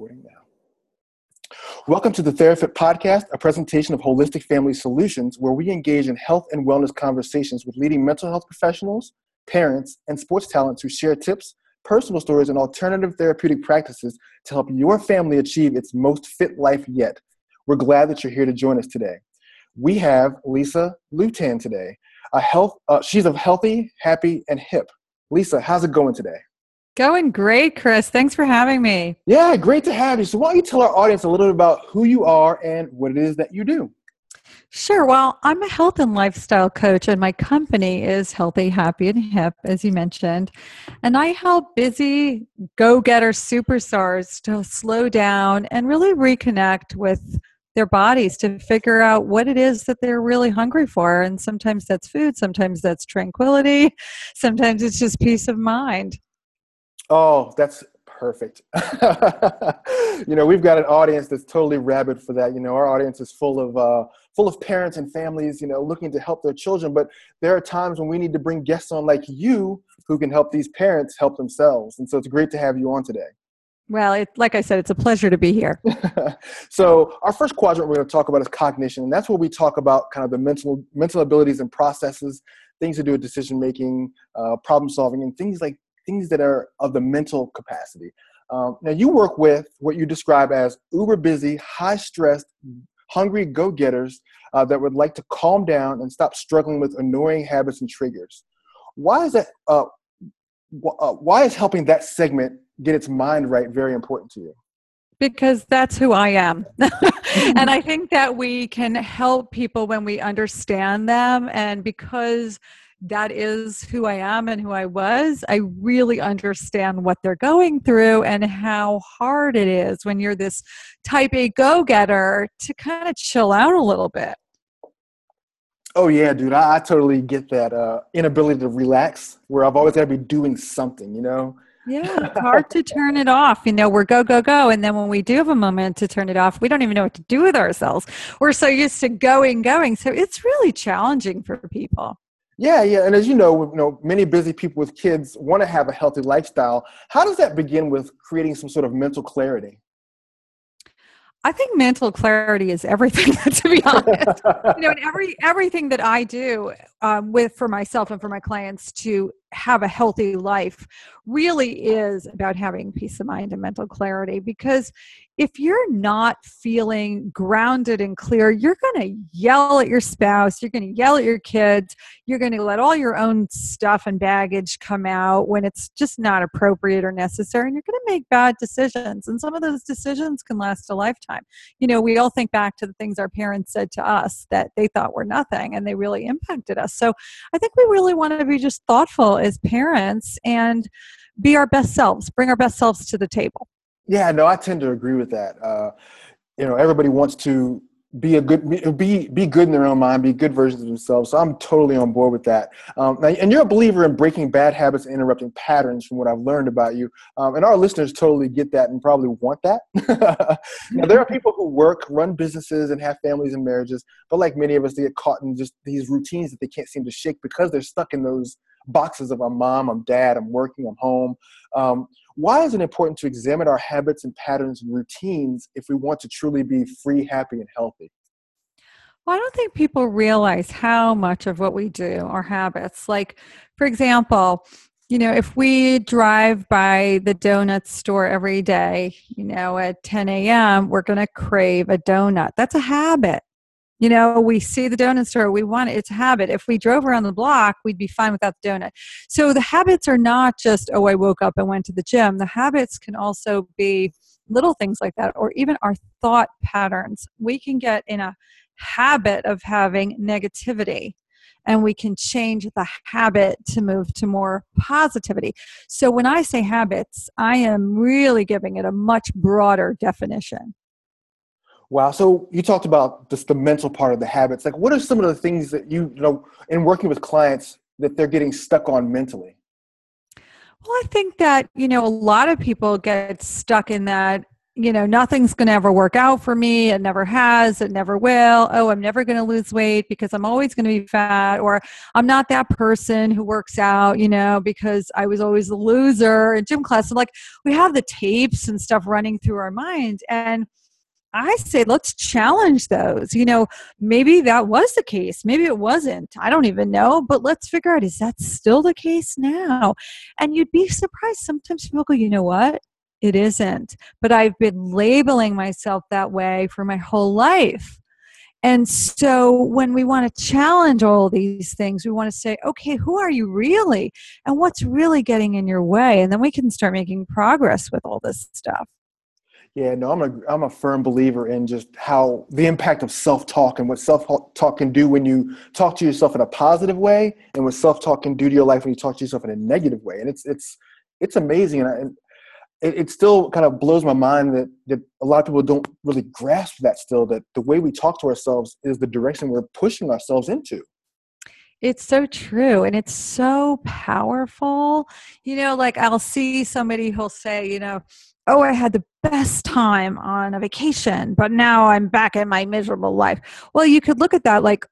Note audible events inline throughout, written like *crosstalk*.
recording now. Welcome to the TheraFit Podcast, a presentation of Holistic Family Solutions, where we engage in health and wellness conversations with leading mental health professionals, parents, and sports talents who share tips, personal stories, and alternative therapeutic practices to help your family achieve its most fit life yet. We're glad that you're here to join us today. We have Lisa Lutan today. A health, uh, she's a healthy, happy, and hip. Lisa, how's it going today? Going great, Chris. Thanks for having me. Yeah, great to have you. So, why don't you tell our audience a little bit about who you are and what it is that you do? Sure. Well, I'm a health and lifestyle coach, and my company is Healthy, Happy, and Hip, as you mentioned. And I help busy go getter superstars to slow down and really reconnect with their bodies to figure out what it is that they're really hungry for. And sometimes that's food, sometimes that's tranquility, sometimes it's just peace of mind. Oh, that's perfect. *laughs* you know, we've got an audience that's totally rabid for that. You know, our audience is full of uh, full of parents and families, you know, looking to help their children. But there are times when we need to bring guests on like you who can help these parents help themselves. And so it's great to have you on today. Well, it, like I said, it's a pleasure to be here. *laughs* so, our first quadrant we're going to talk about is cognition, and that's where we talk about kind of the mental mental abilities and processes, things to do with decision making, uh, problem solving, and things like things that are of the mental capacity. Um, now, you work with what you describe as uber busy, high stressed, hungry go getters uh, that would like to calm down and stop struggling with annoying habits and triggers. Why is that? Uh, uh, why is helping that segment get its mind right very important to you? because that's who I am. *laughs* and *laughs* I think that we can help people when we understand them. And because that is who I am and who I was, I really understand what they're going through and how hard it is when you're this type A go getter to kind of chill out a little bit. Oh yeah, dude, I, I totally get that uh, inability to relax. Where I've always got to be doing something, you know. Yeah, it's *laughs* hard to turn it off. You know, we're go, go, go. And then when we do have a moment to turn it off, we don't even know what to do with ourselves. We're so used to going, going. So it's really challenging for people. Yeah, yeah, and as you know, you know, many busy people with kids want to have a healthy lifestyle. How does that begin with creating some sort of mental clarity? I think mental clarity is everything. *laughs* to be honest, you know, and every everything that I do um, with for myself and for my clients to have a healthy life really is about having peace of mind and mental clarity because if you're not feeling grounded and clear you're going to yell at your spouse you're going to yell at your kids you're going to let all your own stuff and baggage come out when it's just not appropriate or necessary and you're going to make bad decisions and some of those decisions can last a lifetime you know we all think back to the things our parents said to us that they thought were nothing and they really impacted us so i think we really want to be just thoughtful as parents and be our best selves, bring our best selves to the table. Yeah, no, I tend to agree with that. Uh, you know, everybody wants to be a good be be good in their own mind be good versions of themselves. So i'm totally on board with that. Um, and you're a believer in breaking bad habits and interrupting patterns from what i've learned about you. Um, and our listeners totally get that and probably want that. *laughs* Now there are people who work run businesses and have families and marriages but like many of us they get caught in just these routines that they can't seem to shake because they're stuck in those boxes of I'm mom, I'm dad, I'm working, I'm home. Um, why is it important to examine our habits and patterns and routines if we want to truly be free, happy, and healthy? Well, I don't think people realize how much of what we do are habits. Like, for example, you know, if we drive by the donut store every day, you know, at 10 a.m., we're going to crave a donut. That's a habit. You know, we see the donut store, we want it, it's a habit. If we drove around the block, we'd be fine without the donut. So the habits are not just, oh, I woke up and went to the gym. The habits can also be little things like that, or even our thought patterns. We can get in a habit of having negativity and we can change the habit to move to more positivity. So when I say habits, I am really giving it a much broader definition. Wow. So you talked about just the mental part of the habits. Like, what are some of the things that you, you know, in working with clients that they're getting stuck on mentally? Well, I think that, you know, a lot of people get stuck in that you know, nothing's going to ever work out for me. It never has. It never will. Oh, I'm never going to lose weight because I'm always going to be fat. Or I'm not that person who works out, you know, because I was always a loser in gym class. So, like, we have the tapes and stuff running through our mind. And I say, let's challenge those. You know, maybe that was the case. Maybe it wasn't. I don't even know. But let's figure out is that still the case now? And you'd be surprised. Sometimes people go, you know what? It isn't. But I've been labeling myself that way for my whole life. And so when we want to challenge all these things, we want to say, okay, who are you really? And what's really getting in your way? And then we can start making progress with all this stuff. Yeah, no, I'm a I'm a firm believer in just how the impact of self-talk and what self-talk can do when you talk to yourself in a positive way, and what self-talk can do to your life when you talk to yourself in a negative way. And it's it's it's amazing, and, I, and it, it still kind of blows my mind that that a lot of people don't really grasp that still. That the way we talk to ourselves is the direction we're pushing ourselves into. It's so true and it's so powerful. You know, like I'll see somebody who'll say, you know, oh, I had the best time on a vacation, but now I'm back in my miserable life. Well, you could look at that like,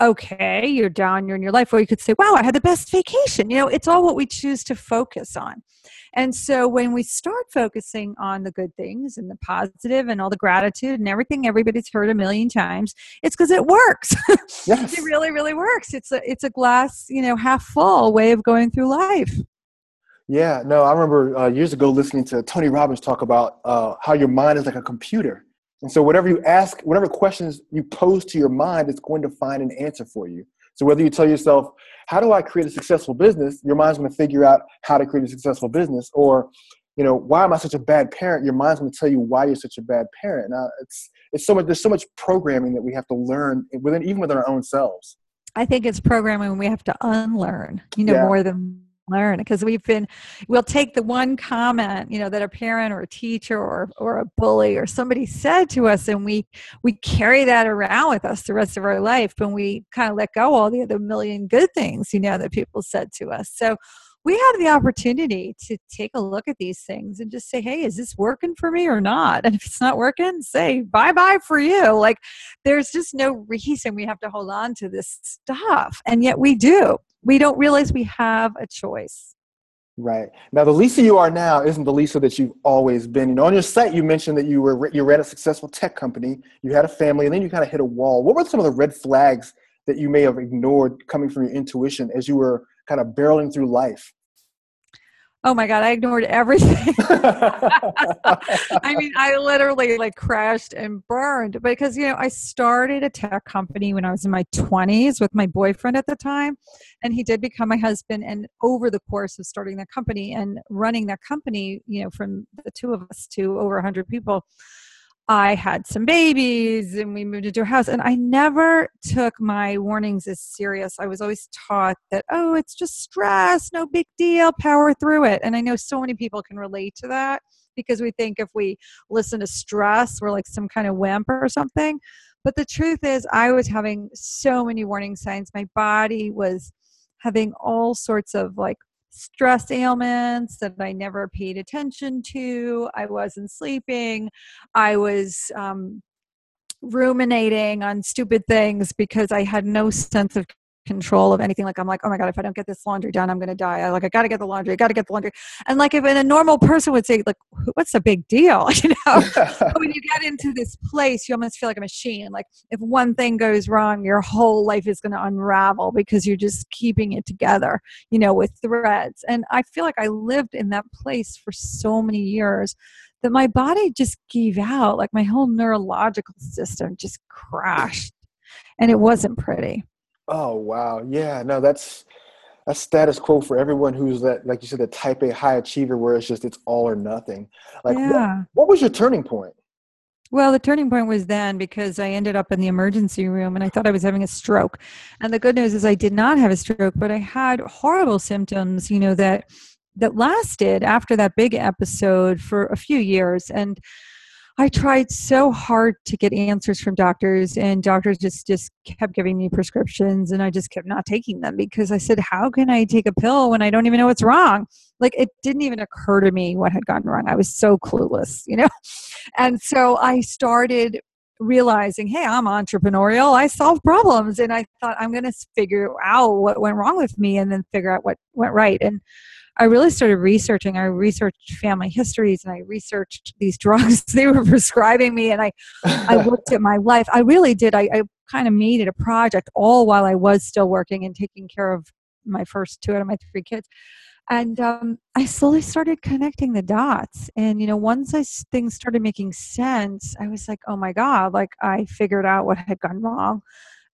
okay, you're down, you're in your life, or you could say, wow, I had the best vacation. You know, it's all what we choose to focus on. And so when we start focusing on the good things and the positive and all the gratitude and everything everybody's heard a million times, it's because it works. *laughs* Yes. it really, really works. It's a it's a glass, you know, half full way of going through life. Yeah, no, I remember uh, years ago listening to Tony Robbins talk about uh, how your mind is like a computer. And so, whatever you ask, whatever questions you pose to your mind, it's going to find an answer for you. So, whether you tell yourself, How do I create a successful business? your mind's going to figure out how to create a successful business. Or, you know, why am I such a bad parent? Your mind's going to tell you why you're such a bad parent. Now, it's, it's so much, there's so much programming that we have to learn within, even within our own selves. I think it's programming we have to unlearn, you know, yeah. more than learn because we've been we'll take the one comment you know that a parent or a teacher or or a bully or somebody said to us and we we carry that around with us the rest of our life and we kind of let go all the other million good things you know that people said to us. So we have the opportunity to take a look at these things and just say, hey, is this working for me or not? *laughs* And if it's not working, say bye bye for you. Like, there's just no reason we have to hold on to this stuff. And yet we do we don't realize we have a choice. Right. Now, the Lisa you are now isn't the Lisa that you've always been. You know, on your site, you mentioned that you were you ran a successful tech company, you had a family, and then you kind of hit a wall. What were some of the red flags that you may have ignored coming from your intuition as you were kind of barreling through life? oh my god i ignored everything *laughs* *laughs* i mean i literally like crashed and burned because you know i started a tech company when i was in my 20s with my boyfriend at the time and he did become my husband and over the course of starting that company and running that company you know from the two of us to over 100 people I had some babies and we moved into a house. And I never took my warnings as serious. I was always taught that, oh, it's just stress, no big deal, power through it. And I know so many people can relate to that because we think if we listen to stress, we're like some kind of wimp or something. But the truth is, I was having so many warning signs. My body was having all sorts of like stress ailments that I never paid attention to. I wasn't sleeping. I was um, ruminating on stupid things because I had no sense of control of anything like i'm like oh my god if i don't get this laundry done i'm going to die. I like i got to get the laundry i got to get the laundry. And like if a normal person would say like what's the big deal? *laughs* You know? *laughs* When you get into this place you almost feel like a machine. Like if one thing goes wrong your whole life is going to unravel because you're just keeping it together you know with threads. And i feel like i lived in that place for so many years that my body just gave out. Like my whole neurological system just crashed. And it wasn't pretty Oh wow, yeah, no, that's that's status quo for everyone who's that, like you said, the type A high achiever, where it's just it's all or nothing. Like, yeah. what, what was your turning point? Well, the turning point was then because I ended up in the emergency room and I thought I was having a stroke. And the good news is I did not have a stroke, but I had horrible symptoms, you know, that that lasted after that big episode for a few years and I tried so hard to get answers from doctors, and doctors just just kept giving me prescriptions, and I just kept not taking them because I said, "How can I take a pill when I don't even know what's wrong?" Like it didn't even occur to me what had gone wrong. I was so clueless, you know. *laughs* And so I started realizing, "Hey, I'm entrepreneurial. I solve problems," and I thought I'm going to figure out what went wrong with me, and then figure out what went right. And I really started researching. I researched family histories and I researched these drugs *laughs* they were prescribing me, and I I *laughs* looked at my life. I really did. I, I kind of made it a project all while I was still working and taking care of my first two out of my three kids. And um, I slowly started connecting the dots. And, you know, once I, things started making sense, I was like, oh my God, like I figured out what had gone wrong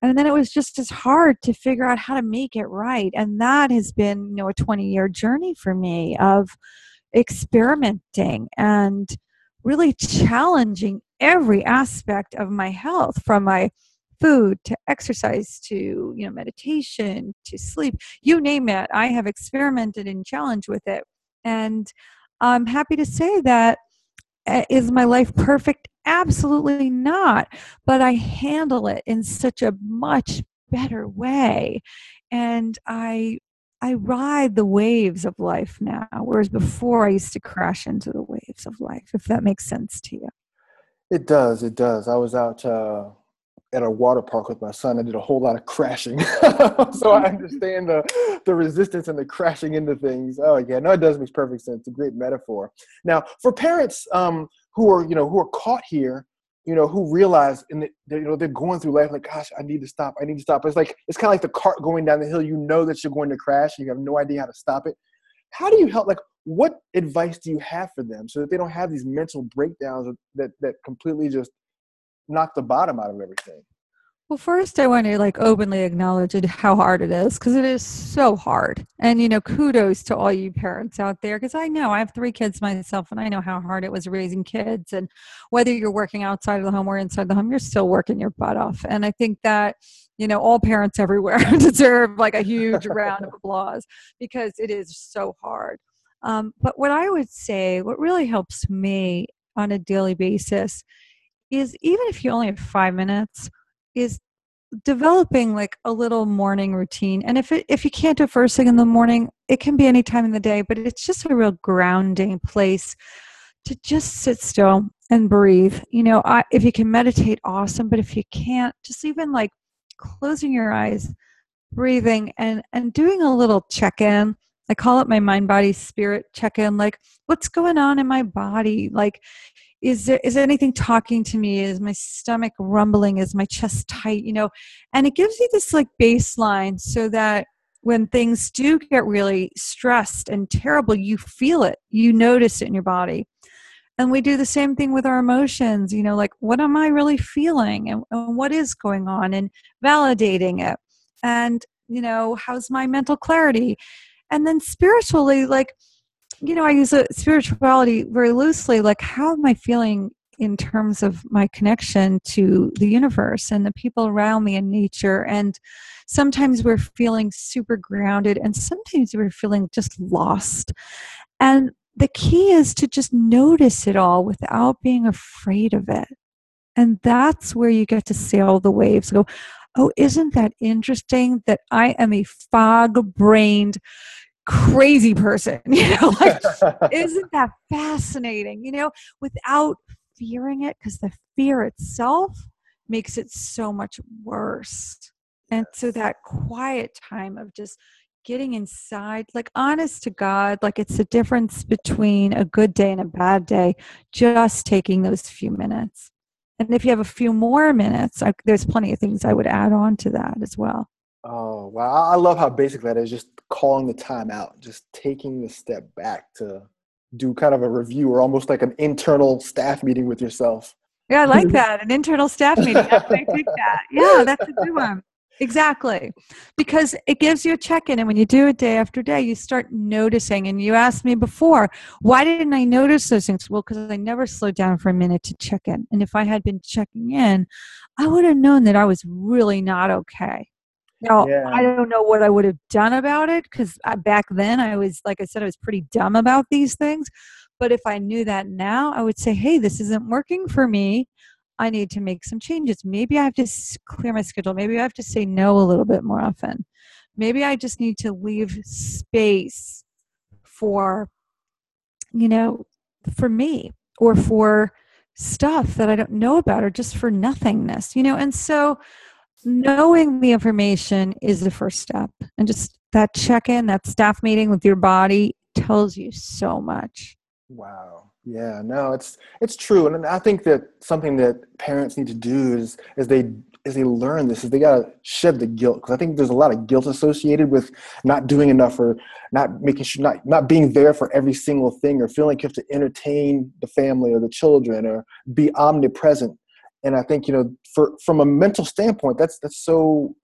and then it was just as hard to figure out how to make it right. And that has been you know a 20 year journey for me of experimenting and really challenging every aspect of my health from my food to exercise to you know meditation to sleep. You name it. I have experimented and challenged with it. And i'm happy to say that eh, my life perfect Absolutely not. But I handle it in such a much better way. And I I ride the waves of life now, whereas before I used to crash into the waves of life, if that makes sense to you. It does, it does. I was out uh, at a water park with my son. I did a whole lot of crashing. *laughs* so I understand the, the resistance and the crashing into things. Oh, yeah, no, it does make perfect sense. It's a great metaphor. Now, for parents um, who are you know who are caught here you know who realize and they, you know they're going through life like gosh i need to stop. I need to stop. It's like it's kind of like the cart going down the hill. You know that you're going to crash and you have no idea how to stop it. How do you help like what advice do you have for them so that they don't have these mental breakdowns that that completely just knock the bottom out of everything well, first, I want to like openly acknowledge how hard it is because it is so hard. And, you know, kudos to all you parents out there because I know I have three kids myself and I know how hard it was raising kids. And whether you're working outside of the home or inside the home, you're still working your butt off. And I think that, you know, all parents *laughs* everywhere *laughs* deserve like a huge round of applause because it is so hard. Um, but what I would say, what really helps me on a daily basis is even if you only have five minutes, is developing like a little morning routine and if it if you can't do it first thing in the morning it can be any time in the day but it's just a real grounding place to just sit still and breathe. You know I, if you can meditate awesome but if you can't just even like closing your eyes breathing and and doing a little check-in. I call it my mind body spirit check-in like what's going on in my body? Like is there is anything talking to me? Is my stomach rumbling? Is my chest tight? You know and it gives you this like baseline so that when things do get really stressed and terrible you feel it. You notice it in your body. And we do the same thing with our emotions you know like what am i really feeling? And, and what is going on? And validating it. And you know how's my mental clarity? And then spiritually like you know, I use a spirituality very loosely. Like, how am I feeling in terms of my connection to the universe and the people around me and nature? And sometimes we're feeling super grounded, and sometimes we're feeling just lost. And the key is to just notice it all without being afraid of it. And that's where you get to sail the waves. Go, oh, isn't that interesting that I am a fog brained crazy person *laughs* you know like *laughs* isn't that fascinating you know without fearing it? Because the fear itself makes it so much worse. And so that quiet time of just getting inside like honest to god like it's the difference between a good day and a bad day just taking those few minutes. And if you have a few more minutes I, there's plenty of things i would add on to that as well Oh wow! I love how basic that is. Just calling the time out, just taking the step back to do kind of a review or almost like an internal staff meeting with yourself. Yeah, I like *laughs* that. An internal staff meeting. I think that. *laughs* Yeah, that's a good one. Exactly. Because it gives you a check in. And when you do it day after day, you start noticing. And you asked me before, why didn't I notice those things? Well, because I never slowed down for a minute to check in. And if I had been checking in, I would have known that I was really not okay. Now, yeah. I don't know what I would have done about it because back then I was, like I said, I was pretty dumb about these things. But if I knew that now, I would say, hey, this isn't working for me. I need to make some changes. Maybe I have to clear my schedule. Maybe I have to say no a little bit more often. Maybe I just need to leave space for, you know, for me or for stuff that I don't know about or just for nothingness, you know? And so knowing the information is the first step. And just that check in, that staff meeting with your body tells you so much. Wow. Yeah, no, it's it's true, and I think that something that parents need to do is as they as they learn this is they gotta shed the guilt because I think there's a lot of guilt associated with not doing enough or not making sure not not being there for every single thing or feeling like you have to entertain the family or the children or be omnipresent. And I think you know, for from a mental standpoint, that's that's so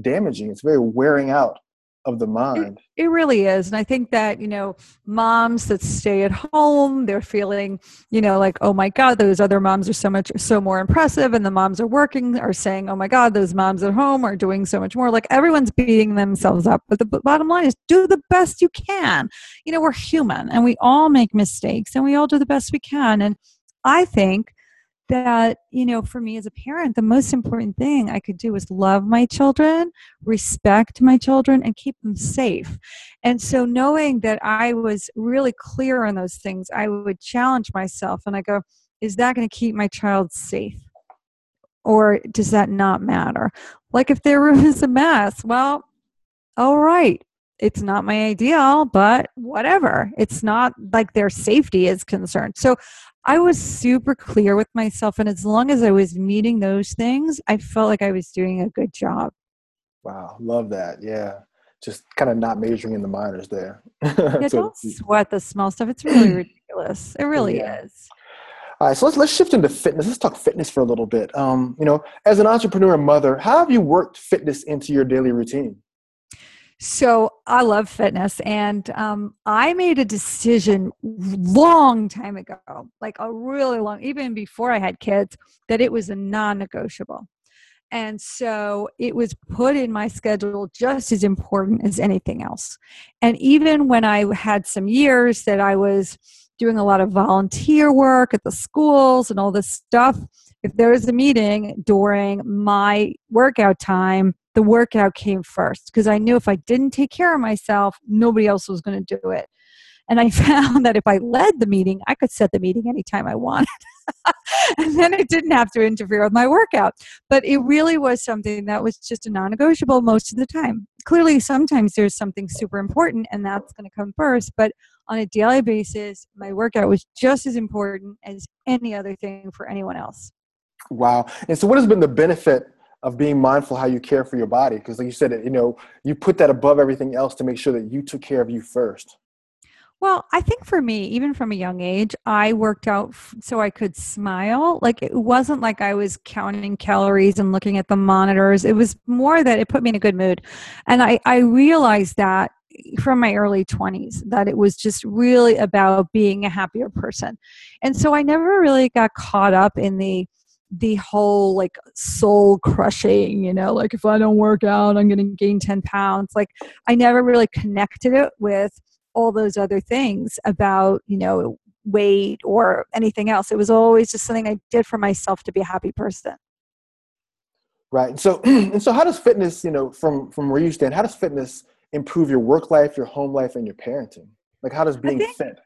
damaging. It's very wearing out of the mind. It, it, really is. And I think that, you know, moms that stay at home, they're feeling, you know, like, oh my God, those other moms are so much, so more impressive. And the moms are working are saying, oh my God, those moms at home are doing so much more. Like everyone's beating themselves up. But the bottom line is do the best you can. You know, we're human and we all make mistakes and we all do the best we can. And I think that you know for me as a parent the most important thing i could do was love my children respect my children and keep them safe and so knowing that i was really clear on those things i would challenge myself and i go is that going to keep my child safe or does that not matter like if their room is a mess well all right it's not my ideal, but whatever. It's not like their safety is concerned. So I was super clear with myself. And as long as I was meeting those things, I felt like I was doing a good job. Wow. Love that. Yeah. Just kind of not measuring in the minors there. *laughs* yeah, so, don't sweat the small stuff. It's really *clears throat* ridiculous. It really yeah. is. All right, so let's let's shift into fitness. Let's talk fitness for a little bit. Um, you know, as an entrepreneur and mother, how have you worked fitness into your daily routine? So I love fitness, and um, I made a decision long time ago, like a really long, even before I had kids, that it was a non-negotiable. And so it was put in my schedule just as important as anything else. And even when I had some years that I was doing a lot of volunteer work at the schools and all this stuff, if there was a meeting during my workout time, the workout came first because I knew if I didn't take care of myself, nobody else was going to do it. And I *laughs* found that if I led the meeting, I could set the meeting anytime I wanted. *laughs* and then it didn't have to interfere with my workout. But it really was something that was just a non negotiable most of the time. Clearly, sometimes there's something super important and that's going to come first. But on a daily basis, my workout was just as important as any other thing for anyone else. Wow. And so, what has been the benefit of being mindful how you care for your body? Because, like you said, you know, you put that above everything else to make sure that you took care of you first. Well, I think for me, even from a young age, I worked out f- so I could smile. Like it wasn't like I was counting calories and looking at the monitors. It was more that it put me in a good mood. And I, I realized that from my early 20s that it was just really about being a happier person. And so I never really got caught up in the the whole like soul crushing, you know, like if I don't work out, I'm going to gain 10 pounds. Like I never really connected it with all those other things about, you know, weight or anything else. It was always just something I did for myself to be a happy person. Right. So, *clears throat* and so how does fitness, you know, from, from where you stand, how does fitness improve your work life, your home life, and your parenting? Like how does being think, fit?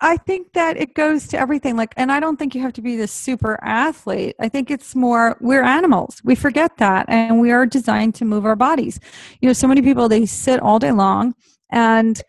I think that it goes to everything. Like, and I don't think you have to be this super athlete. I think it's more we're animals. We forget that, and we are designed to move our bodies. You know, so many people they sit all day long and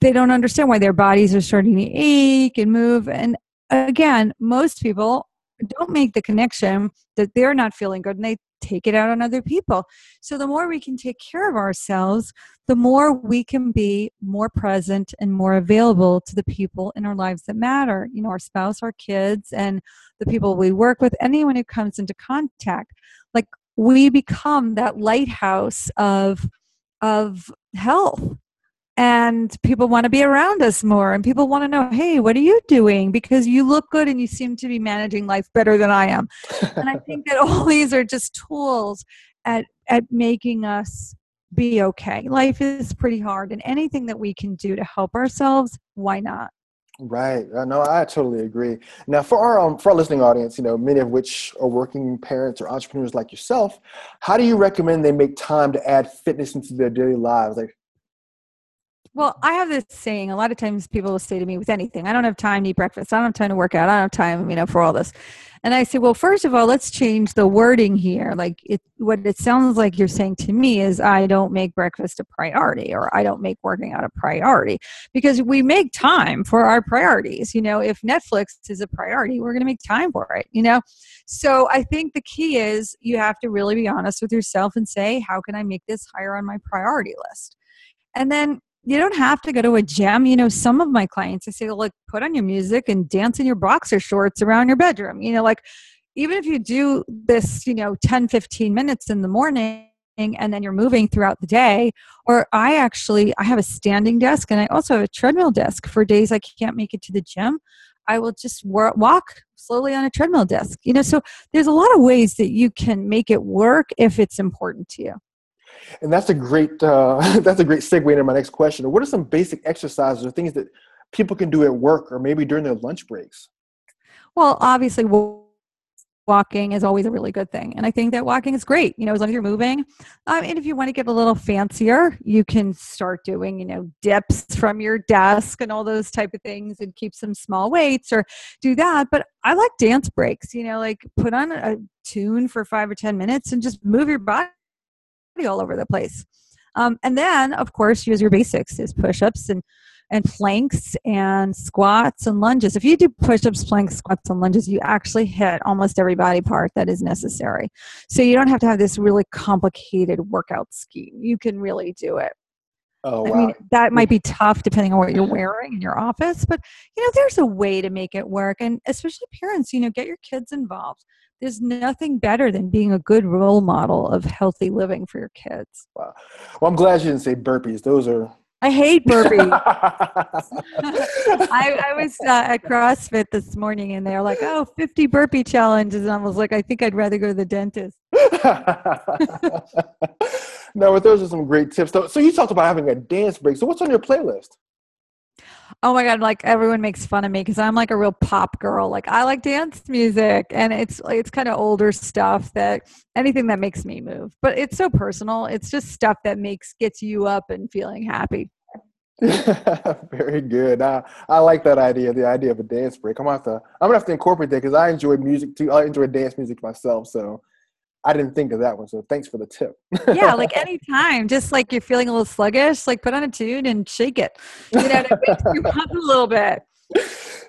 they don't understand why their bodies are starting to ache and move. And again, most people don't make the connection that they're not feeling good and they take it out on other people. So the more we can take care of ourselves, the more we can be more present and more available to the people in our lives that matter. You know, our spouse, our kids, and the people we work with, anyone who comes into contact. Like we become that lighthouse of of health and people want to be around us more and people want to know hey what are you doing because you look good and you seem to be managing life better than i am and i think that all these are just tools at at making us be okay life is pretty hard and anything that we can do to help ourselves why not Right. No, I totally agree. Now, for our um, for our listening audience, you know, many of which are working parents or entrepreneurs like yourself, how do you recommend they make time to add fitness into their daily lives? Like, well, I have this saying. A lot of times, people will say to me, "With anything, I don't have time to eat breakfast. I don't have time to work out. I don't have time, you know, for all this." And I say, "Well, first of all, let's change the wording here. Like, it what it sounds like you're saying to me is, I don't make breakfast a priority, or I don't make working out a priority, because we make time for our priorities. You know, if Netflix is a priority, we're going to make time for it. You know, so I think the key is you have to really be honest with yourself and say, how can I make this higher on my priority list?" And then you don't have to go to a gym. You know, some of my clients, I say, like, put on your music and dance in your boxer shorts around your bedroom. You know, like, even if you do this, you know, 10, 15 minutes in the morning and then you're moving throughout the day, or I actually, I have a standing desk and I also have a treadmill desk for days I can't make it to the gym. I will just walk slowly on a treadmill desk. You know, so there's a lot of ways that you can make it work if it's important to you. And that's a great uh, *laughs* that's a great segue into my next question. What are some basic exercises or things that people can do at work or maybe during their lunch breaks? Well, obviously, walking is always a really good thing, and I think that walking is great. You know, as long as you're moving. Um, and if you want to get a little fancier, you can start doing you know dips from your desk and all those type of things, and keep some small weights or do that. But I like dance breaks. You know, like put on a tune for five or ten minutes and just move your body all over the place. Um, and then, of course, use your basics: is push-ups and and planks and squats and lunges. If you do push-ups, planks, squats, and lunges, you actually hit almost every body part that is necessary. So you don't have to have this really complicated workout scheme. You can really do it. Oh, wow. I mean, that might be tough depending on what you're wearing in your office, but you know, there's a way to make it work. And especially parents, you know, get your kids involved there's nothing better than being a good role model of healthy living for your kids. Wow. Well, I'm glad you didn't say burpees. Those are. I hate burpees. *laughs* *laughs* I, I, was uh, at CrossFit this morning and they're like, oh, 50 burpee challenges. And I was like, I think I'd rather go to the dentist. *laughs* no, but those are some great tips. So you talked about having a dance break. So what's on your playlist? Oh my god like everyone makes fun of me because i'm like a real pop girl. Like i like dance music and it's it's kind of older stuff that anything that makes me move. But it's so personal. It's just stuff that makes gets you up and feeling happy. *laughs* Very good. I, I like that idea the idea of a dance break. I'm gonna have to i'm gonna have to incorporate that because i enjoy music too. I enjoy dance music myself so I didn't think of that one, so thanks for the tip. yeah, like *laughs* anytime, just like you're feeling a little sluggish, like put on a tune and shake it. You know, it makes you up a little bit.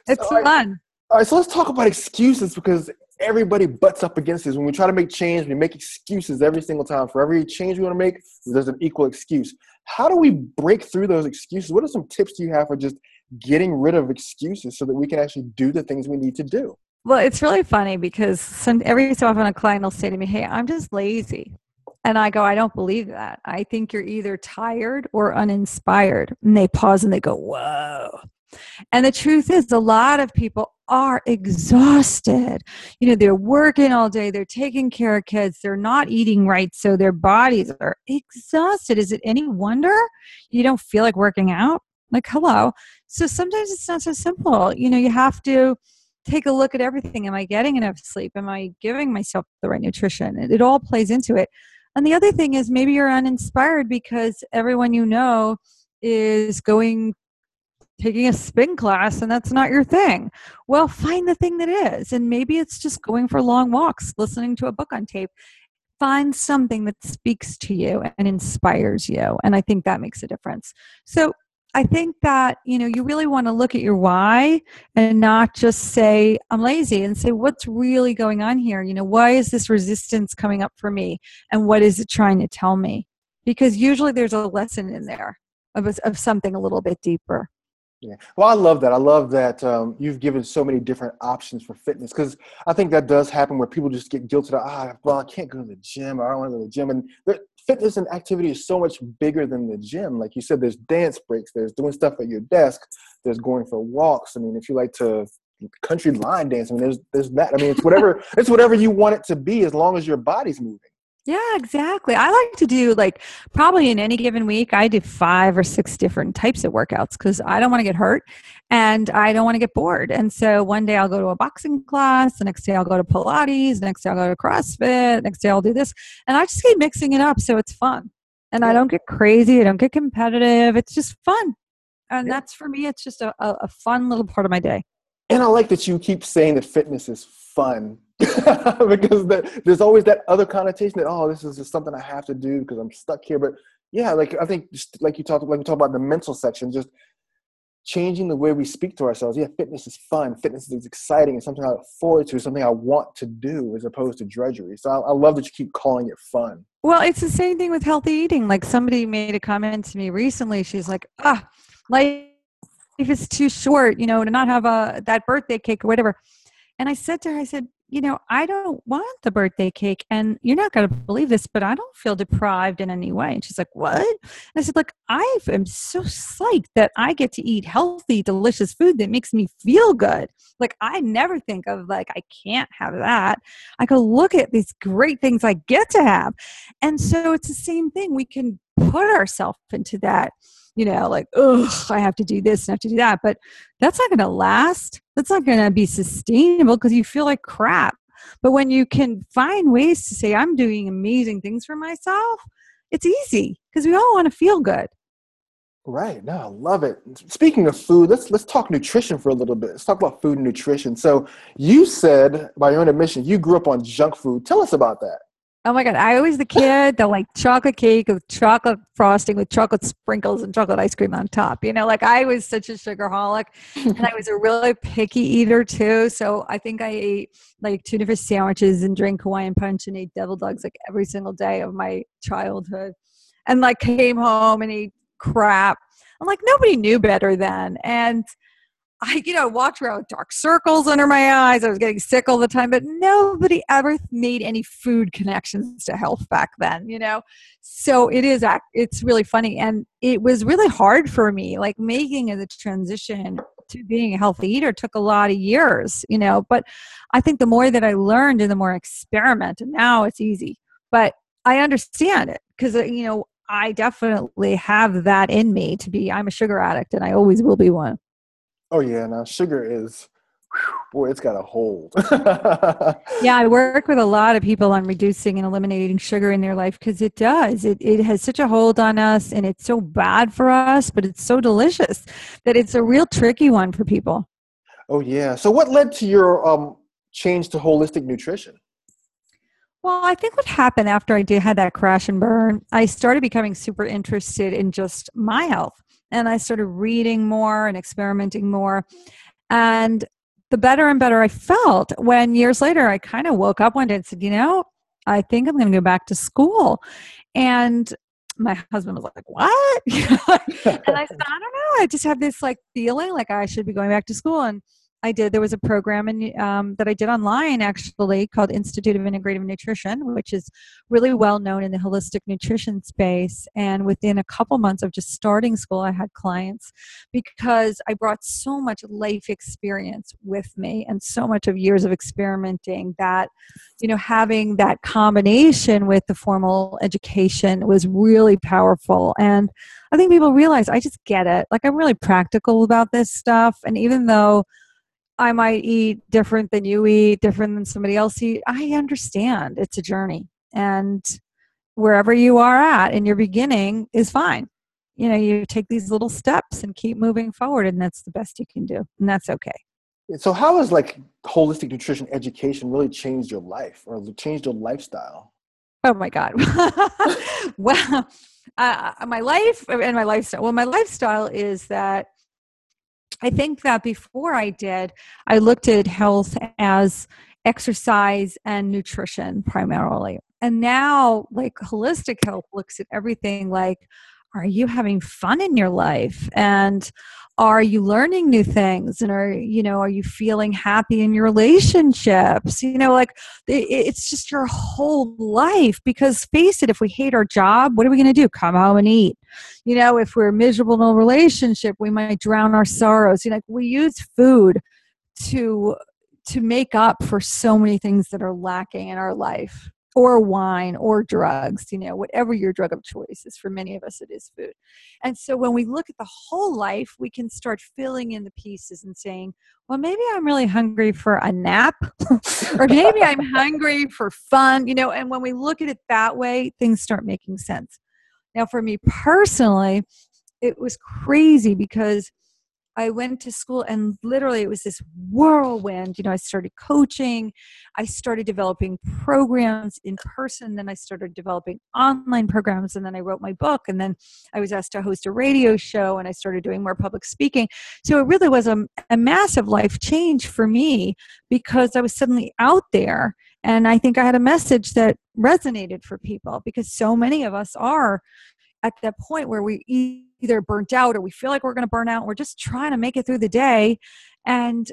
It's so fun. all right, so let's talk about excuses because everybody butts up against this. When we try to make change, we make excuses every single time. For every change we want to make, there's an equal excuse. How do we break through those excuses? What are some tips do you have for just getting rid of excuses so that we can actually do the things we need to do? Well, it's really funny because some, every so often a client will say to me, Hey, I'm just lazy. And I go, I don't believe that. I think you're either tired or uninspired. And they pause and they go, Whoa. And the truth is, a lot of people are exhausted. You know, they're working all day, they're taking care of kids, they're not eating right, so their bodies are exhausted. Is it any wonder you don't feel like working out? Like, hello. So sometimes it's not so simple. You know, you have to take a look at everything. Am I getting enough sleep? Am I giving myself the right nutrition? It, it all plays into it. And the other thing is maybe you're uninspired because everyone you know is going taking a spin class and that's not your thing. Well, find the thing that is. And maybe it's just going for long walks, listening to a book on tape. Find something that speaks to you and inspires you. And I think that makes a difference. So I think that, you know, you really want to look at your why and not just say, I'm lazy and say, what's really going on here? You know, why is this resistance coming up for me? And what is it trying to tell me? Because usually there's a lesson in there of, of something a little bit deeper. Yeah. Well, I love that. I love that um, you've given so many different options for fitness because I think that does happen where people just get guilty. Ah, well, I can't go to the gym. I don't want to go to the gym. And fitness and activity is so much bigger than the gym. Like you said, there's dance breaks. There's doing stuff at your desk. There's going for walks. I mean, if you like to country line dance, I mean, there's there's that. I mean, it's whatever it's whatever you want it to be as long as your body's moving. Yeah, exactly. I like to do like probably in any given week, I do five or six different types of workouts because I don't want to get hurt and I don't want to get bored. And so one day I'll go to a boxing class, the next day I'll go to Pilates, the next day I'll go to CrossFit, next day I'll do this. And I just keep mixing it up so it's fun. And I don't get crazy, I don't get competitive. It's just fun. And that's for me, it's just a, a, a fun little part of my day. And I like that you keep saying that fitness is fun *laughs* because the, there's always that other connotation that oh this is just something I have to do because I'm stuck here. But yeah, like I think just like you talked like we talked about the mental section, just changing the way we speak to ourselves. Yeah, fitness is fun. Fitness is exciting. It's something I look forward to. Something I want to do as opposed to drudgery. So I, I love that you keep calling it fun. Well, it's the same thing with healthy eating. Like somebody made a comment to me recently. She's like, ah, life it's too short, you know, to not have a that birthday cake or whatever. And I said to her, I said, you know, I don't want the birthday cake. And you're not going to believe this, but I don't feel deprived in any way. And she's like, What? And I said, Look, I am so psyched that I get to eat healthy, delicious food that makes me feel good. Like, I never think of, like, I can't have that. I go, Look at these great things I get to have. And so it's the same thing. We can put ourselves into that you know, like, oh, I have to do this and I have to do that. But that's not going to last. That's not going to be sustainable because you feel like crap. But when you can find ways to say, I'm doing amazing things for myself, it's easy because we all want to feel good. Right. No, I love it. Speaking of food, let's let's talk nutrition for a little bit. Let's talk about food and nutrition. So you said by your own admission, you grew up on junk food. Tell us about that. Oh my god! I was the kid that like chocolate cake with chocolate frosting with chocolate sprinkles and chocolate ice cream on top. You know, like I was such a sugarholic, and I was a really picky eater too. So I think I ate like two different sandwiches and drank Hawaiian punch and ate deviled eggs like every single day of my childhood, and like came home and ate crap. I'm like nobody knew better then, and I, you know, walked around with dark circles under my eyes. I was getting sick all the time, but nobody ever made any food connections to health back then, you know? So it is, it's really funny. And it was really hard for me, like making the transition to being a healthy eater took a lot of years, you know, but I think the more that I learned and the more I experiment, and now it's easy. But I understand it because, uh, you know, I definitely have that in me to be, I'm a sugar addict and I always will be one. Oh yeah, now sugar is boy, it's got a hold. *laughs* yeah, I work with a lot of people on reducing and eliminating sugar in their life because it does. It it has such a hold on us and it's so bad for us, but it's so delicious that it's a real tricky one for people. Oh yeah. So what led to your um change to holistic nutrition? Well, I think what happened after I did had that crash and burn, I started becoming super interested in just my health and I started reading more and experimenting more. And the better and better I felt when years later I kind of woke up one day and said, you know, I think I'm going to go back to school. And my husband was like, what? *laughs* and I said, I don't know. I just have this like feeling like I should be going back to school. And I did. There was a program in, um, that I did online actually called Institute of Integrative Nutrition, which is really well known in the holistic nutrition space. And within a couple months of just starting school, I had clients because I brought so much life experience with me and so much of years of experimenting that, you know, having that combination with the formal education was really powerful. And I think people realize I just get it. Like I'm really practical about this stuff. And even though I might eat different than you eat, different than somebody else eat. I understand it's a journey. And wherever you are at in your beginning is fine. You know, you take these little steps and keep moving forward, and that's the best you can do. And that's okay. So, how has like holistic nutrition education really changed your life or changed your lifestyle? Oh my God. *laughs* well, uh, my life and my lifestyle. Well, my lifestyle is that I think that before I did, I looked at health as exercise and nutrition primarily. And now, like holistic health looks at everything like, are you having fun in your life? And are you learning new things? And are you know are you feeling happy in your relationships? You know like it's just your whole life because face it if we hate our job what are we going to do? Come home and eat. You know if we're miserable in a relationship we might drown our sorrows. You know like we use food to to make up for so many things that are lacking in our life or wine or drugs, you know, whatever your drug of choice is. For many of us, it is food. And so when we look at the whole life, we can start filling in the pieces and saying, well, maybe I'm really hungry for a nap, *laughs* or maybe I'm hungry for fun, you know. And when we look at it that way, things start making sense. Now, for me personally, it was crazy because I went to school and literally it was this whirlwind. You know, I started coaching, I started developing programs in person, then I started developing online programs, and then I wrote my book, and then I was asked to host a radio show, and I started doing more public speaking. So it really was a, a massive life change for me because I was suddenly out there. And I think I had a message that resonated for people because so many of us are at that point where we either burnt out or we feel like we're going to burn out. We're just trying to make it through the day and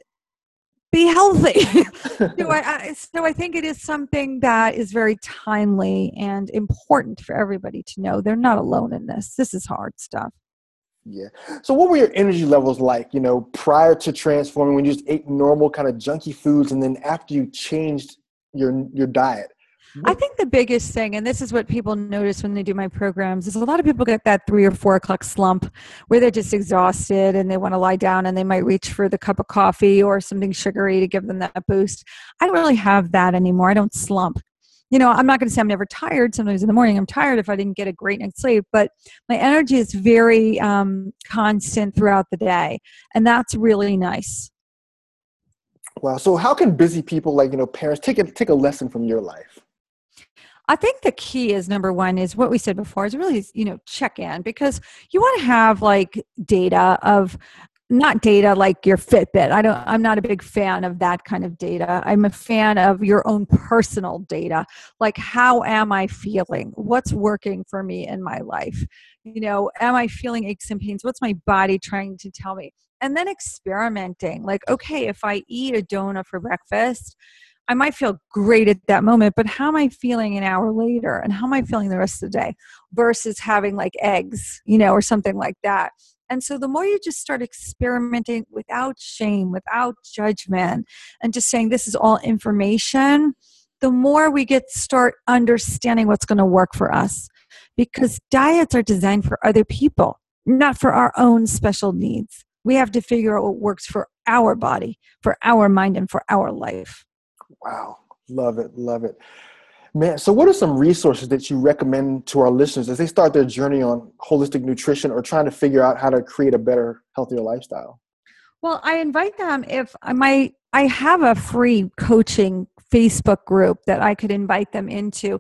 be healthy. *laughs* so, I, I, so I think it is something that is very timely and important for everybody to know. They're not alone in this. This is hard stuff. Yeah. So, what were your energy levels like, you know, prior to transforming when you just ate normal kind of junky foods and then after you changed your your diet? I think the biggest thing, and this is what people notice when they do my programs, is a lot of people get that three or four o'clock slump where they're just exhausted and they want to lie down and they might reach for the cup of coffee or something sugary to give them that boost. I don't really have that anymore. I don't slump. You know, I'm not going to say I'm never tired. Sometimes in the morning I'm tired if I didn't get a great night's sleep, but my energy is very um, constant throughout the day. And that's really nice. Wow. So how can busy people like, you know, parents take a, take a lesson from your life? I think the key is number one is what we said before is really you know check in because you want to have like data of not data like your Fitbit. I don't I'm not a big fan of that kind of data. I'm a fan of your own personal data. Like how am I feeling? What's working for me in my life? You know, am I feeling aches and pains? What's my body trying to tell me? And then experimenting. Like, okay, if I eat a donut for breakfast, I might feel great at that moment, but how am I feeling an hour later? And how am I feeling the rest of the day versus having like eggs, you know, or something like that? And so the more you just start experimenting without shame, without judgment, and just saying this is all information, the more we get start understanding what's going to work for us. Because diets are designed for other people, not for our own special needs. We have to figure out what works for our body, for our mind, and for our life. Wow. Love it. Love it. Man, so what are some resources that you recommend to our listeners as they start their journey on holistic nutrition or trying to figure out how to create a better, healthier lifestyle? Well, I invite them if I might I have a free coaching Facebook group that I could invite them into.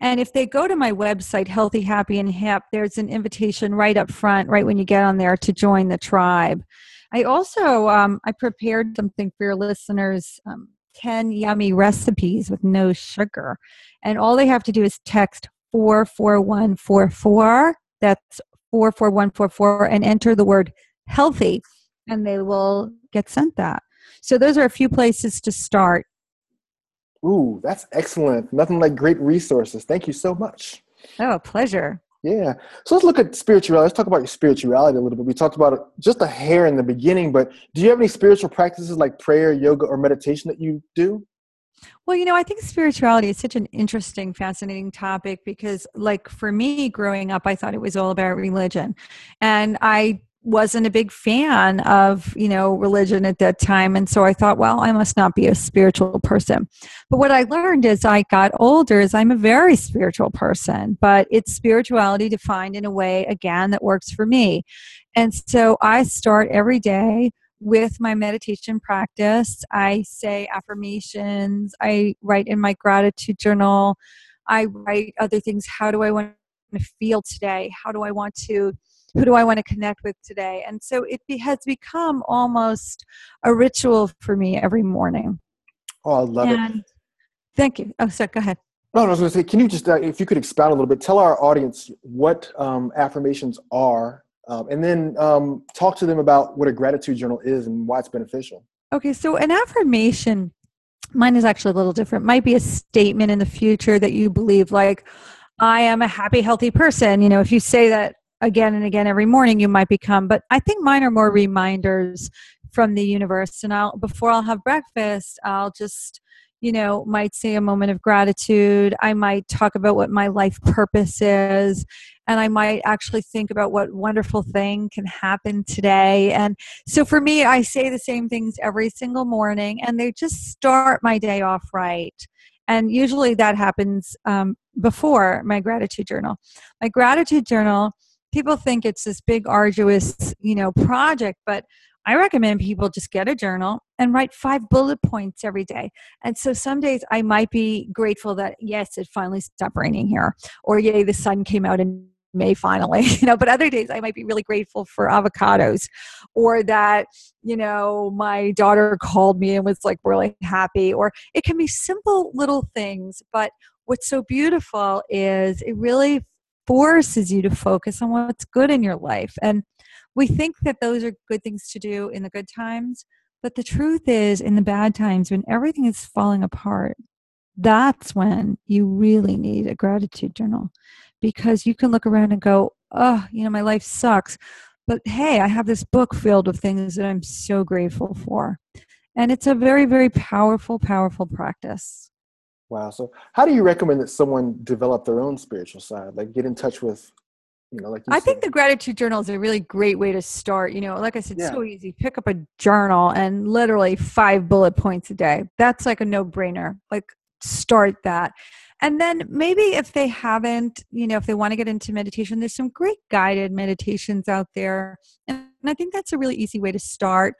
And if they go to my website, Healthy, Happy, and Hip, there's an invitation right up front, right when you get on there to join the tribe. I also um, I prepared something for your listeners um, 10 yummy recipes with no sugar. And all they have to do is text 44144. That's 44144 and enter the word healthy, and they will get sent that. So, those are a few places to start. Ooh, that's excellent. Nothing like great resources. Thank you so much. Oh, pleasure. Yeah. So let's look at spirituality. Let's talk about your spirituality a little bit. We talked about it just a hair in the beginning, but do you have any spiritual practices like prayer, yoga, or meditation that you do? Well, you know, I think spirituality is such an interesting, fascinating topic because, like, for me growing up, I thought it was all about religion. And I wasn't a big fan of you know religion at that time. And so i thought well i must not be a spiritual person. But what i learned as i got older is i'm a very spiritual person but it's spirituality defined in a way again that works for me. And so i start every day with my meditation practice. I say affirmations. I write in my gratitude journal. I write other things. How do i want to feel today? How do i want to who do I want to connect with today? And so it be, has become almost a ritual for me every morning. Oh, I love and, it. Thank you. Oh, sorry, go ahead. No, no I was going to say, can you just, uh, if you could expound a little bit, tell our audience what um, affirmations are, um, and then um, talk to them about what a gratitude journal is and why it's beneficial. Okay, so an affirmation, mine is actually a little different, might be a statement in the future that you believe, like, I am a happy, healthy person. You know, if you say that again and again every morning you might become but i think mine are more reminders from the universe and i'll before i'll have breakfast i'll just you know, might say a moment of gratitude. I might talk about what my life purpose is. And I might actually think about what wonderful thing can happen today. And so for me, I say the same things every single morning, and they just start my day off right. And usually that happens um, before my gratitude journal. My gratitude journal, people think it's this big, arduous, you know, project, but I recommend people just get a journal and write five bullet points every day. And so some days I might be grateful that, yes, it finally stopped raining here, or yay, the sun came out in May finally, *laughs* you know, but other days I might be really grateful for avocados or that, you know, my daughter called me and was like really happy, or it can be simple little things. But what's so beautiful is it really forces you to focus on what's good in your life. And we think that those are good things to do in the good times, but the truth is, in the bad times, when everything is falling apart, that's when you really need a gratitude journal because you can look around and go, oh, you know, my life sucks. But hey, I have this book filled with things that I'm so grateful for. And it's a very, very powerful, powerful practice. Wow. So, how do you recommend that someone develop their own spiritual side? Like, get in touch with you know, like I said. think the gratitude journal is a really great way to start. You know, like I said, Yeah. so easy. Pick up a journal and literally five bullet points a day. That's like a no brainer. Like start that. And then maybe if they haven't, you know, if they want to get into meditation, there's some great guided meditations out there. And I think that's a really easy way to start.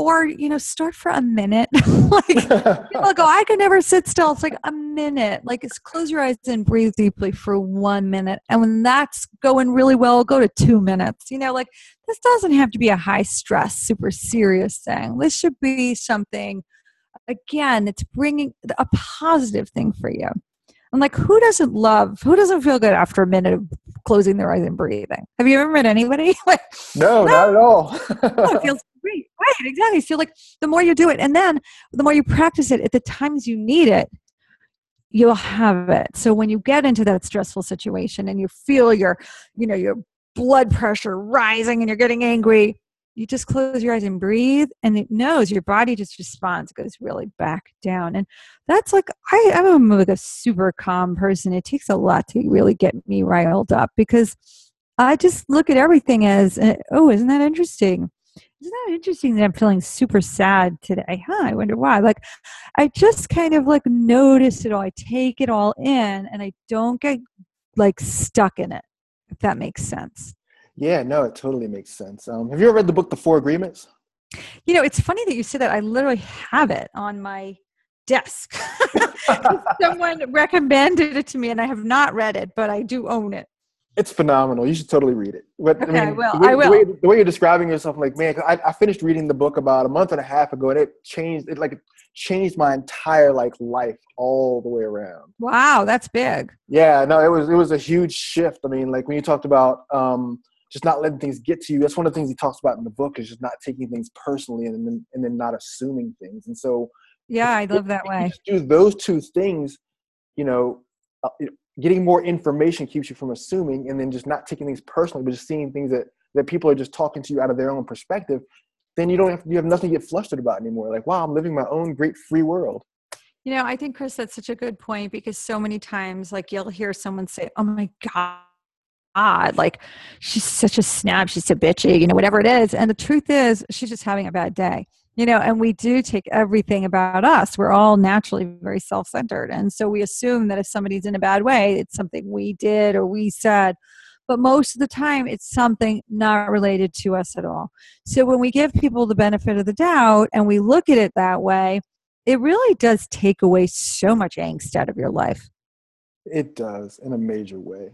Or, you know, start for a minute. *laughs* like people go, *laughs* I can never sit still. It's like a minute. Like it's close your eyes and breathe deeply for one minute. And when that's going really well, go to two minutes. You know, like this doesn't have to be a high stress, super serious thing. This should be something, again, it's bringing a positive thing for you. And like, who doesn't love, who doesn't feel good after a minute of closing their eyes and breathing? Have you ever met anybody? *laughs* like, no, not at all. it feels great. Right, exactly. So like the more you do it, and then the more you practice it at the times you need it, you'll have it. So when you get into that stressful situation and you feel your, you know, your blood pressure rising and you're getting angry, you just close your eyes and breathe and it knows your body just responds, goes really back down. And that's like I, I'm like a super calm person. It takes a lot to really get me riled up because I just look at everything as, uh, oh, isn't that interesting? Isn't that interesting that I'm feeling super sad today? Huh, I wonder why. Like, I just kind of like notice it all. I take it all in and I don't get like stuck in it, if that makes sense. yeah, no, it totally makes sense. Um, have you ever read the book The Four Agreements? You know, it's funny that you said that. I literally have it on my desk. *laughs* Someone recommended it to me and I have not read it, but I do own it. It's phenomenal. You should totally read it. But Okay, I will. The way, I will. The way, the way you're describing yourself, I'm like, man, I, I finished reading the book about a month and a half ago, and it changed. It like changed my entire like life all the way around. Wow, that's big. Yeah, no, it was it was a huge shift. I mean, like when you talked about um, just not letting things get to you, that's one of the things he talks about in the book is just not taking things personally and then and then not assuming things. And so, Yeah, I love that way. just do those two things, you know, uh, you know, getting more information keeps you from assuming, and then just not taking things personally, but just seeing things that that people are just talking to you out of their own perspective. Then you don't have you have nothing to get flustered about anymore. Like, wow, I'm living my own great free world. You know, I think Chris, that's such a good point because so many times, like you'll hear someone say, "Oh my god, like she's such a snap, she's so bitchy," you know, whatever it is. And the truth is, she's just having a bad day. You know, and we do take everything about us. We're all naturally very self-centered, and so we assume that if somebody's in a bad way, it's something we did or we said. But most of the time, it's something not related to us at all. So when we give people the benefit of the doubt and we look at it that way, it really does take away so much angst out of your life. It does in a major way.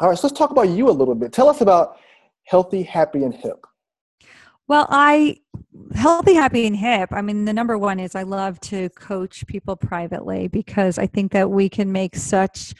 All right, so let's talk about you a little bit. Tell us about healthy, happy, and hip. Well, I healthy, happy, and hip. I mean, the number one is I love to coach people privately because I think that we can make such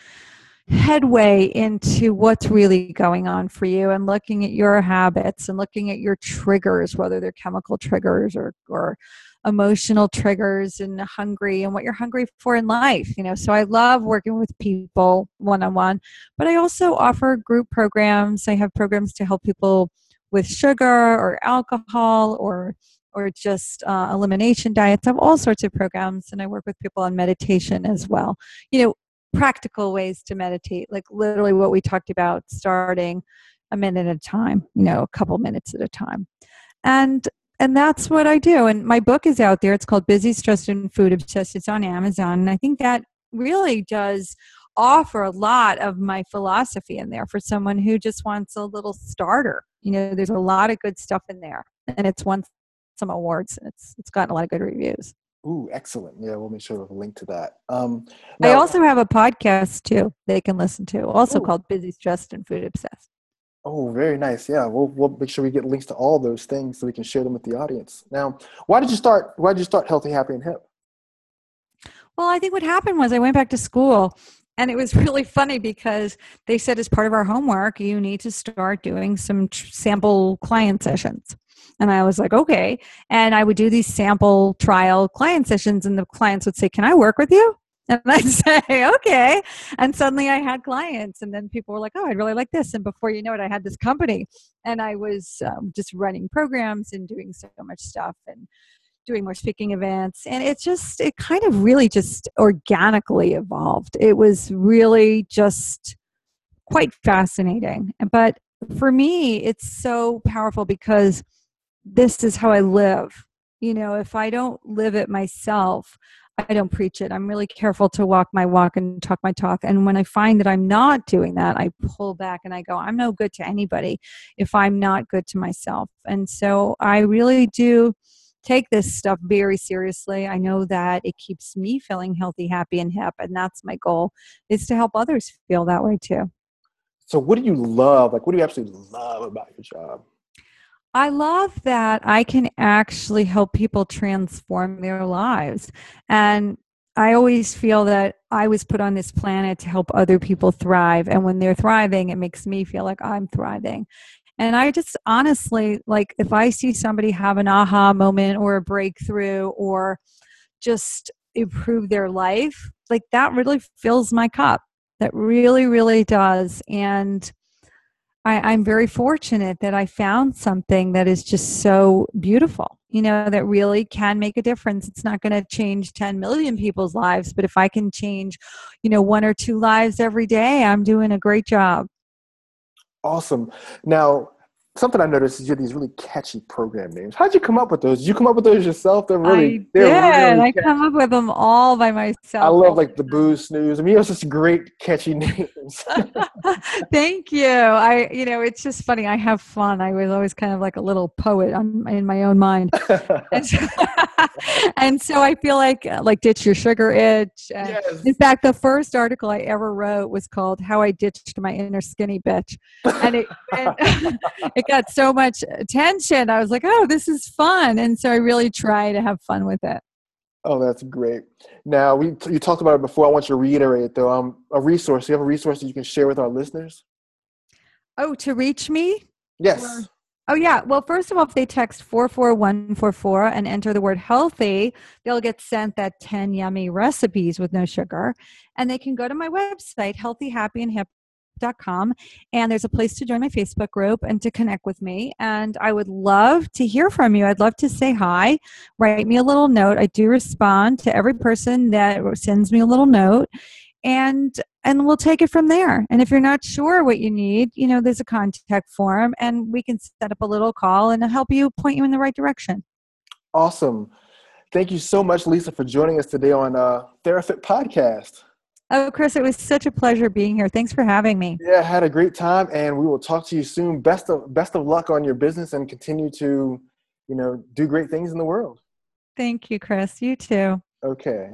headway into what's really going on for you and looking at your habits and looking at your triggers, whether they're chemical triggers or or emotional triggers and hungry and what you're hungry for in life you know so i love working with people one-on-one but i also offer group programs i have programs to help people with sugar or alcohol or or just uh, elimination diets. I have all sorts of programs, and I work with people on meditation as well. You know, practical ways to meditate, like literally what we talked about, starting a minute at a time. You know, a couple minutes at a time, and and that's what I do. And my book is out there. It's called Busy, Stressed, and Food Obsessed. It's on Amazon, and I think that really does offer a lot of my philosophy in there for someone who just wants a little starter. You know, there's a lot of good stuff in there, and it's won some awards. And it's it's gotten a lot of good reviews. Ooh, excellent! Yeah, we'll make sure to link to that. Um, now, I also have a podcast too they can listen to, also ooh. called Busy, Stressed, and Food Obsessed. Oh, very nice. Yeah, we'll we'll make sure we get links to all those things so we can share them with the audience. Now, why did you start? Why did you start Healthy, Happy, and Hip? Well, I think what happened was I went back to school and it was *laughs* really funny because they said as part of our homework you need to start doing some sample client sessions and i was like okay and i would do these sample trial client sessions and the clients would say can i work with you *laughs* and I'd say, okay. And suddenly I had clients, and then people were like, oh, I'd really like this. And before you know it, I had this company, and I was um, just running programs and doing so much stuff. And doing more speaking events and it just it kind of really just organically evolved. It was really just quite fascinating. But for me it's so powerful because this is how i live. You know if i don't live it myself i don't preach it. I'm really careful to walk my walk and talk my talk. And when i find that i'm not doing that i pull back and i go i'm no good to anybody if i'm not good to myself. And so i really do take this stuff very seriously. I know that it keeps me feeling healthy, happy, and hip, and that's my goal is to help others feel that way too. So, what do you love? Like, what do you absolutely love about your job? I love that I can actually help people transform their lives. And I always feel that I was put on this planet to help other people thrive. And when they're thriving, it makes me feel like I'm thriving. And I just honestly, like, if I see somebody have an aha moment or a breakthrough or just improve their life, like, that really fills my cup. That really, really does. And I, I'm very fortunate that I found something that is just so beautiful, you know, that really can make a difference. It's not going to change 10 million people's lives, but if I can change, you know, one or two lives every day, I'm doing a great job. Awesome. Now, something I noticed is you have these really catchy program names. How'd you come up with those? Did you come up with those yourself? They're really, I they're. Really I come up with them all by myself. I love like the boo snooze. I mean, it was just great catchy *laughs* names. *laughs* Thank you. I, you know, it's just funny. I have fun. I was always kind of like a little poet on, in my own mind. *laughs* so, *laughs* and, so, I feel like, uh, like ditch your sugar itch. Yes. In fact, the first article I ever wrote was called "How I Ditched My Inner Skinny Bitch," and it. *laughs* And, *laughs* it got so much attention. I was like, oh, this is fun. And so I really try to have fun with it. Oh, that's great. Now, we you talked about it before. I want you to reiterate though. Um, a resource. You have a resource that you can share with our listeners. Oh, to reach me? Yes. Or, oh, yeah. Well, first of all, if they text four four one four four and enter the word healthy, they'll get sent that ten yummy recipes with no sugar, and they can go to my website, healthy, happy, and hip com, and there's a place to join my Facebook group and to connect with me. And I would love to hear from you. I'd love to say hi. Write me a little note. I do respond to every person that sends me a little note and and we'll take it from there. And if you're not sure what you need, you know, there's a contact form and we can set up a little call and help you point you in the right direction. Awesome. Thank you so much, Lisa, for joining us today on uh, TheraFit Podcast. Oh, Chris, it was such a pleasure being here. Thanks for having me. Yeah, had a great time, and we will talk to you soon. Best of best of luck on your business, and continue to, you know, do great things in the world. Thank you, Chris. You too. Okay.